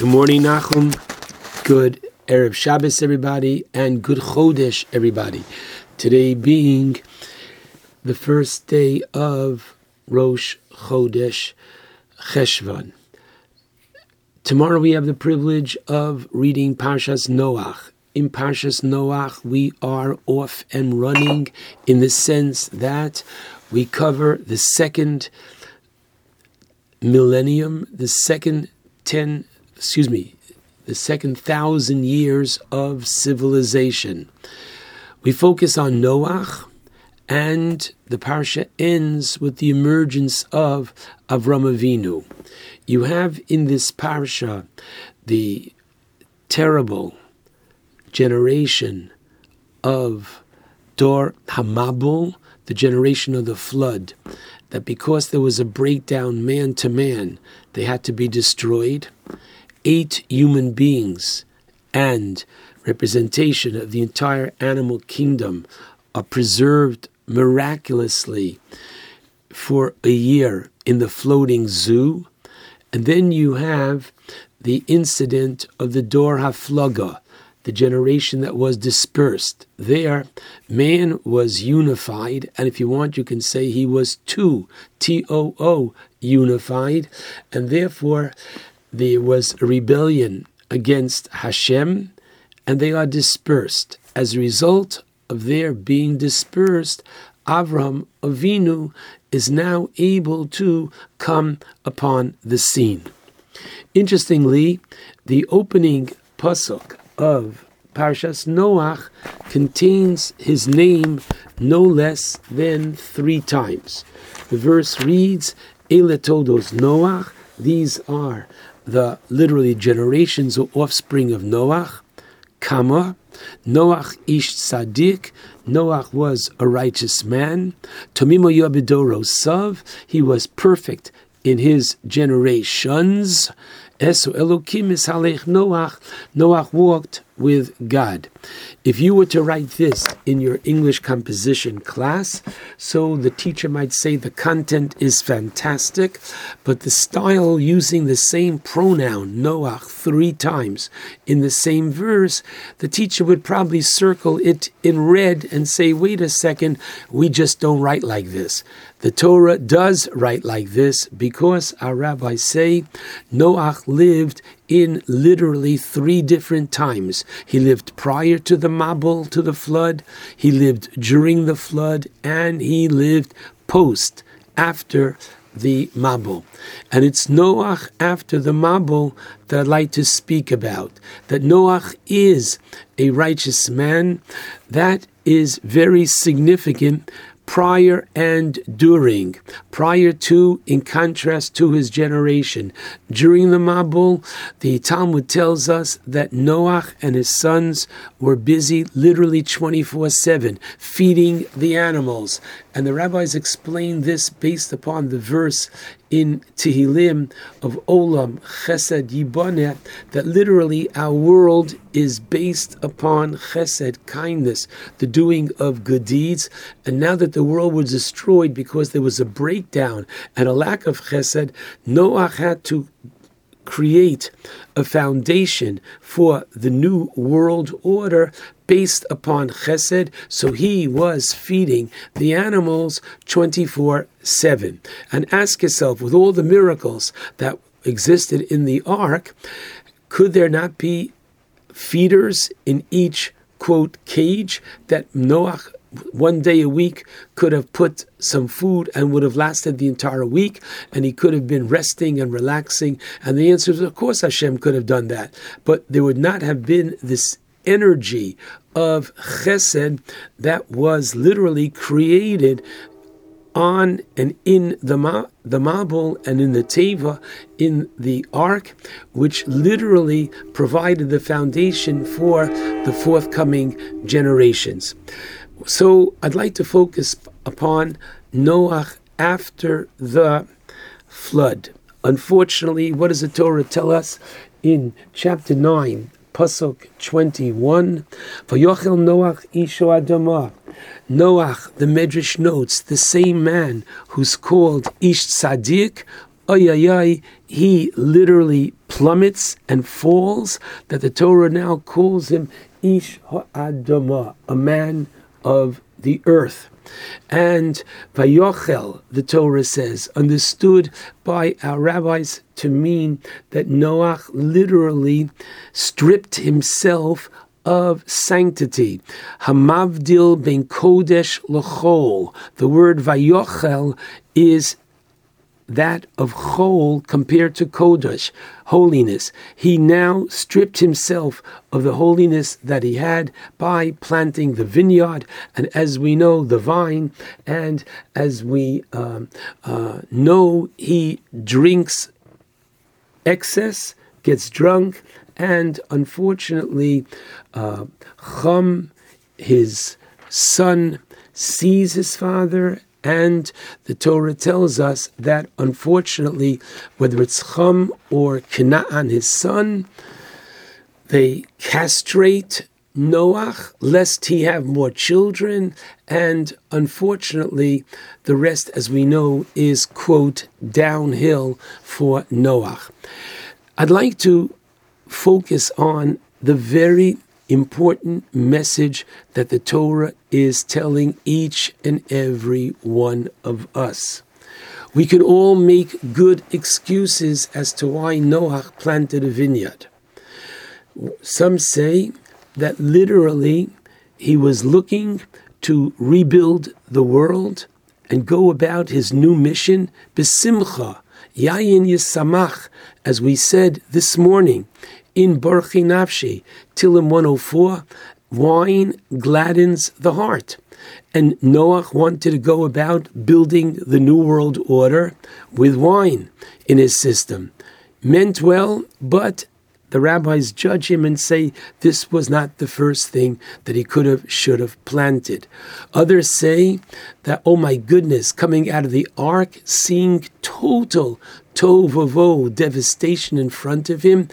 Good morning, Nachum. Good Erev Shabbos, everybody, and good Chodesh, everybody. Today being the first day of Rosh Chodesh Cheshvan. Tomorrow we have the privilege of reading Parshas Noach. In Parshas Noach, we are off and running in the sense that we cover the second millennium, the second ten excuse me, the second thousand years of civilization. We focus on Noach, and the parsha ends with the emergence of Avram Avinu. You have in this parsha the terrible generation of Dor Hamabul, the generation of the flood, that because there was a breakdown man to man, they had to be destroyed eight human beings and representation of the entire animal kingdom are preserved miraculously for a year in the floating zoo. And then you have the incident of the Dor Haflaga, the generation that was dispersed. There, man was unified, and if you want, you can say he was too, T O O, unified, and therefore there was rebellion against Hashem, and they are dispersed. As a result of their being dispersed, Avram Avinu is now able to come upon the scene. Interestingly, the opening pasuk of Parshas Noach contains his name no less than three times. The verse reads, Ele toldos Noach, these are the literally generations or offspring of Noach, Kama, Noach ish tzaddik, Noach was a righteous man. Tomimo Yabidoro Sav, he was perfect in his generations. Esu Elokim is Noach. Noach walked with God. If you were to write this in your English composition class, so the teacher might say the content is fantastic, but the style using the same pronoun, Noach, three times in the same verse, the teacher would probably circle it in red and say, wait a second, we just don't write like this. The Torah does write like this because our rabbis say Noach lived in literally three different times. He lived prior to the Mabul, to the flood, he lived during the flood, and he lived post, after the Mabul. And it's Noach after the Mabul that I'd like to speak about. That Noach is a righteous man. That is very significant prior and during, prior to, in contrast to his generation. During the Mabul, the Talmud tells us that Noach and his sons were busy literally 24 7, feeding the animals. And the rabbis explain this based upon the verse in Tehillim of Olam Chesed Yiboneh that literally our world is based upon Chesed, kindness, the doing of good deeds. And now that the world was destroyed because there was a breakdown and a lack of Chesed, Noach had to create a foundation for the new world order based upon chesed, so he was feeding the animals 24 7. And ask yourself, with all the miracles that existed in the ark, could there not be feeders in each quote cage that Noah one day a week could have put some food and would have lasted the entire week, and he could have been resting and relaxing. And the answer is, of course, Hashem could have done that, but there would not have been this energy of chesed that was literally created on and in the ma- the Mabul and in the Teva in the Ark, which literally provided the foundation for the forthcoming generations. So I'd like to focus upon Noach after the flood. Unfortunately, what does the Torah tell us in chapter 9, Pasuk 21. For Vayochel Noach Isho Adamah. Noach, the Medrash notes, the same man who's called Ish Tzaddik, ay, he literally plummets and falls, that the Torah now calls him Ish Ha'adama, a man of the earth. And Vayochel, the Torah says, understood by our rabbis to mean that Noach literally stripped himself of sanctity. Hamavdil ben kodesh lechol. The word vayochel is that of chol compared to kodesh, holiness. He now stripped himself of the holiness that he had by planting the vineyard, and as we know, the vine, and as we um, uh, know, he drinks excess, gets drunk, and unfortunately, uh, Chum, his son, sees his father and the Torah tells us that unfortunately, whether it's Chum or Canaan, his son, they castrate Noach lest he have more children, and unfortunately, the rest, as we know, is quote downhill for Noach. I'd like to focus on the very important message that the Torah is telling each and every one of us. We can all make good excuses as to why Noah planted a vineyard. Some say that literally he was looking to rebuild the world and go about his new mission, besimcha, yayin yisamach, as we said this morning in Barchi Nafshi, Tilim 104, wine gladdens the heart. And Noach wanted to go about building the New World Order with wine in his system. Meant well, but the rabbis judge him and say this was not the first thing that he could have, should have planted. Others say that, oh my goodness, coming out of the ark, seeing total tovovo, devastation in front of him.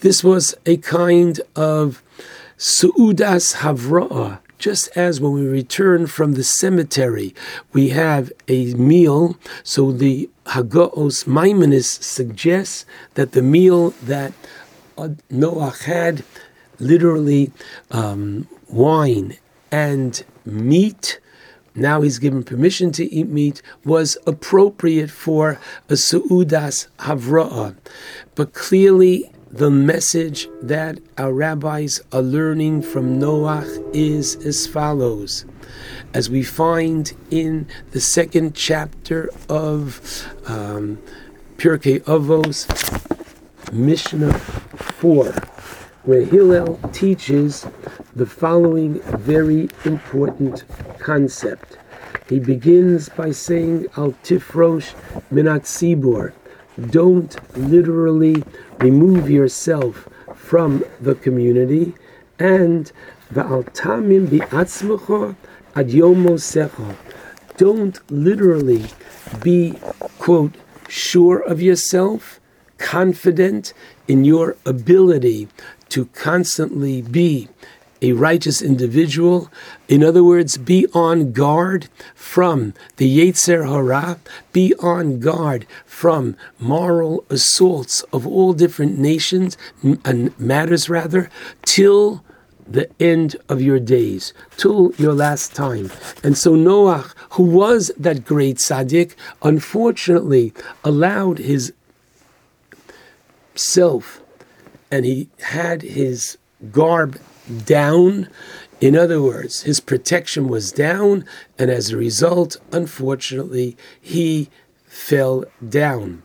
This was a kind of su'udas havra'ah, just as when we return from the cemetery, we have a meal. So the Haggaos Maimoniyos suggests that the meal that Noach had, literally um, wine and meat, now he's given permission to eat meat, was appropriate for a su'udas havra'ah. But clearly, the message that our rabbis are learning from Noach is as follows. As we find in the second chapter of um, Pirkei Avos, Mishnah 4, where Hillel teaches the following very important concept. He begins by saying, Al tifrosh minat sibor. Don't literally remove yourself from the community. And Va'al tamim bi'atzmecha ad yomosecha. Don't literally be, quote, sure of yourself, confident in your ability to constantly be a righteous individual. In other words, be on guard from the Yetzer Hara, be on guard from moral assaults of all different nations and matters rather, till the end of your days, till your last time. And so Noah, who was that great tzaddik, unfortunately allowed his self and he had his garb down. In other words, his protection was down, and as a result, unfortunately, he fell down.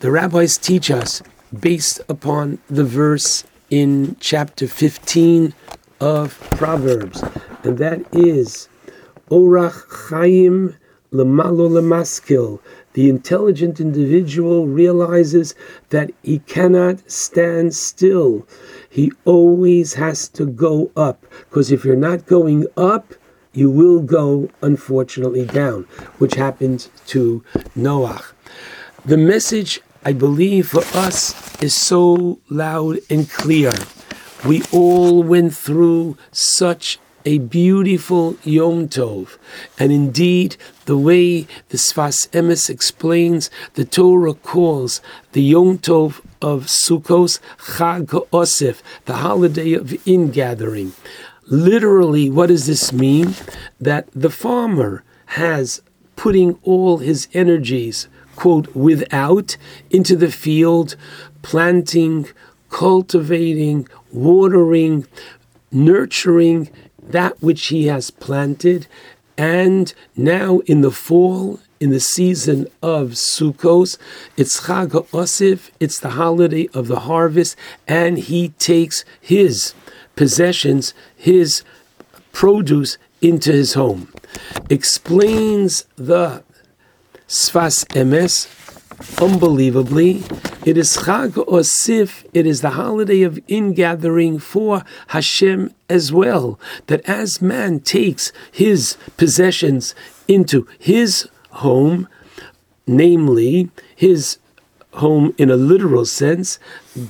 The rabbis teach us, based upon the verse in chapter 15 of Proverbs, and that is Orach Chaim Lemalo Lemaskil. The intelligent individual realizes that he cannot stand still he always has to go up. Because if you're not going up, you will go, unfortunately, down, which happened to Noah. The message, I believe, for us is so loud and clear. We all went through such a beautiful Yom Tov. And indeed, the way the Sfas Emes explains, the Torah calls the Yom Tov of Sukkos Chag Osif, the holiday of ingathering. Literally, what does this mean? That the farmer has putting all his energies, quote, without into the field, planting, cultivating, watering, nurturing that which he has planted. And now in the fall, in the season of Sukkos, it's Chag Osif, it's the holiday of the harvest, and he takes his possessions, his produce into his home. Explains the Sfas Emes unbelievably. It is Chag Osif, it is the holiday of ingathering for Hashem as well. That as man takes his possessions into his home, namely his home in a literal sense,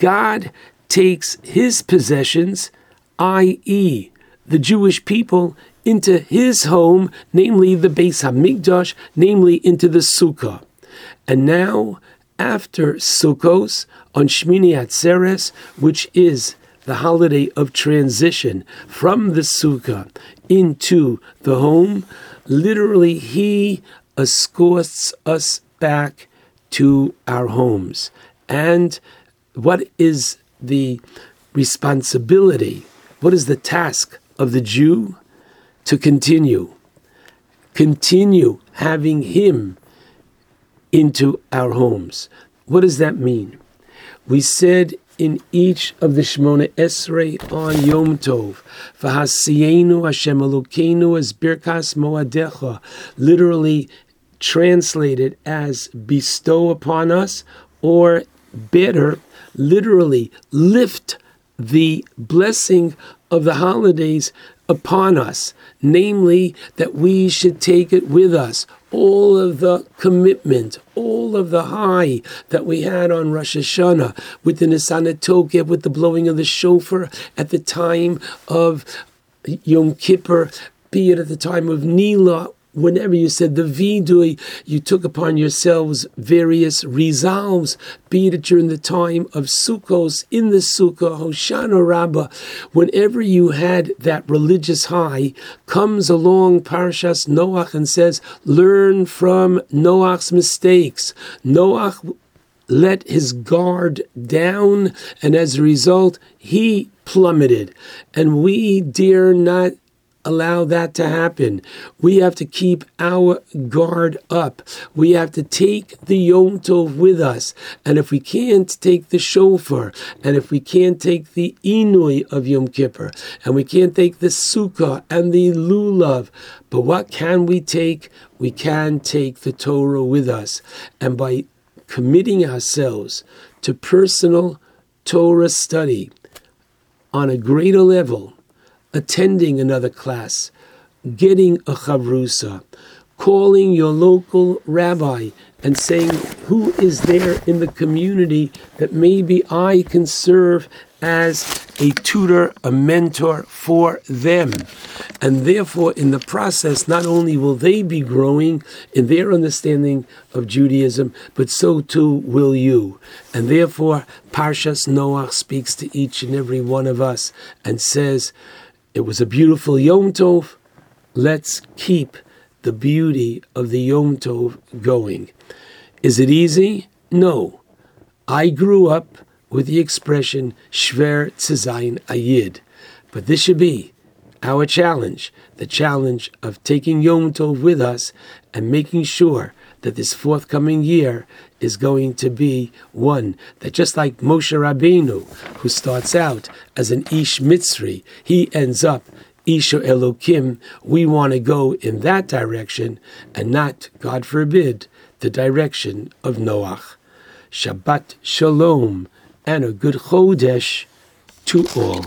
God takes his possessions, i.e., the Jewish people, into his home, namely the Beis Hamikdash, namely into the Sukkah. And now, after Sukkos, on Shmini Atzeres, which is the holiday of transition from the Sukkah into the home, literally he escorts us back to our homes. And what is the responsibility? What is the task of the Jew? To continue. Continue having him into our homes. What does that mean? We said in each of the Shemona Esrei on Yom Tov, V'hasiyenu Hashem Elokeinu as Birkas Moadecha, literally translated as bestow upon us, or better, literally lift the blessing of the holidays upon us, namely that we should take it with us all of the commitment, all of the high that we had on Rosh Hashanah with the Nisan Tokef, with the blowing of the shofar at the time of Yom Kippur, be it at the time of Nila whenever you said the vidui, you took upon yourselves various resolves, be it during the time of Sukkos, in the Sukkah, Hoshana Rabbah, whenever you had that religious high, comes along Parashas Noach and says, learn from Noach's mistakes. Noach let his guard down, and as a result, he plummeted. And we dare not allow that to happen. We have to keep our guard up. We have to take the Yom Tov with us. And if we can't take the shofar, and if we can't take the Inui of Yom Kippur, and we can't take the Sukkah and the Lulav, but what can we take? We can take the Torah with us. And by committing ourselves to personal Torah study on a greater level, attending another class, getting a chavrusa, calling your local rabbi and saying, Who is there in the community that maybe I can serve as a tutor, a mentor for them? And therefore, in the process, not only will they be growing in their understanding of Judaism, but so too will you. And therefore, Parshas Noach speaks to each and every one of us and says, it was a beautiful Yom Tov. Let's keep the beauty of the Yom Tov going. Is it easy? No. I grew up with the expression Shver Tzayin Ayid. But this should be our challenge the challenge of taking Yom Tov with us and making sure that this forthcoming year is going to be one that just like Moshe Rabbeinu, who starts out as an Ish Mitzri, he ends up Isha Elokim. We want to go in that direction and not, God forbid, the direction of Noach. Shabbat Shalom and a good Chodesh to all.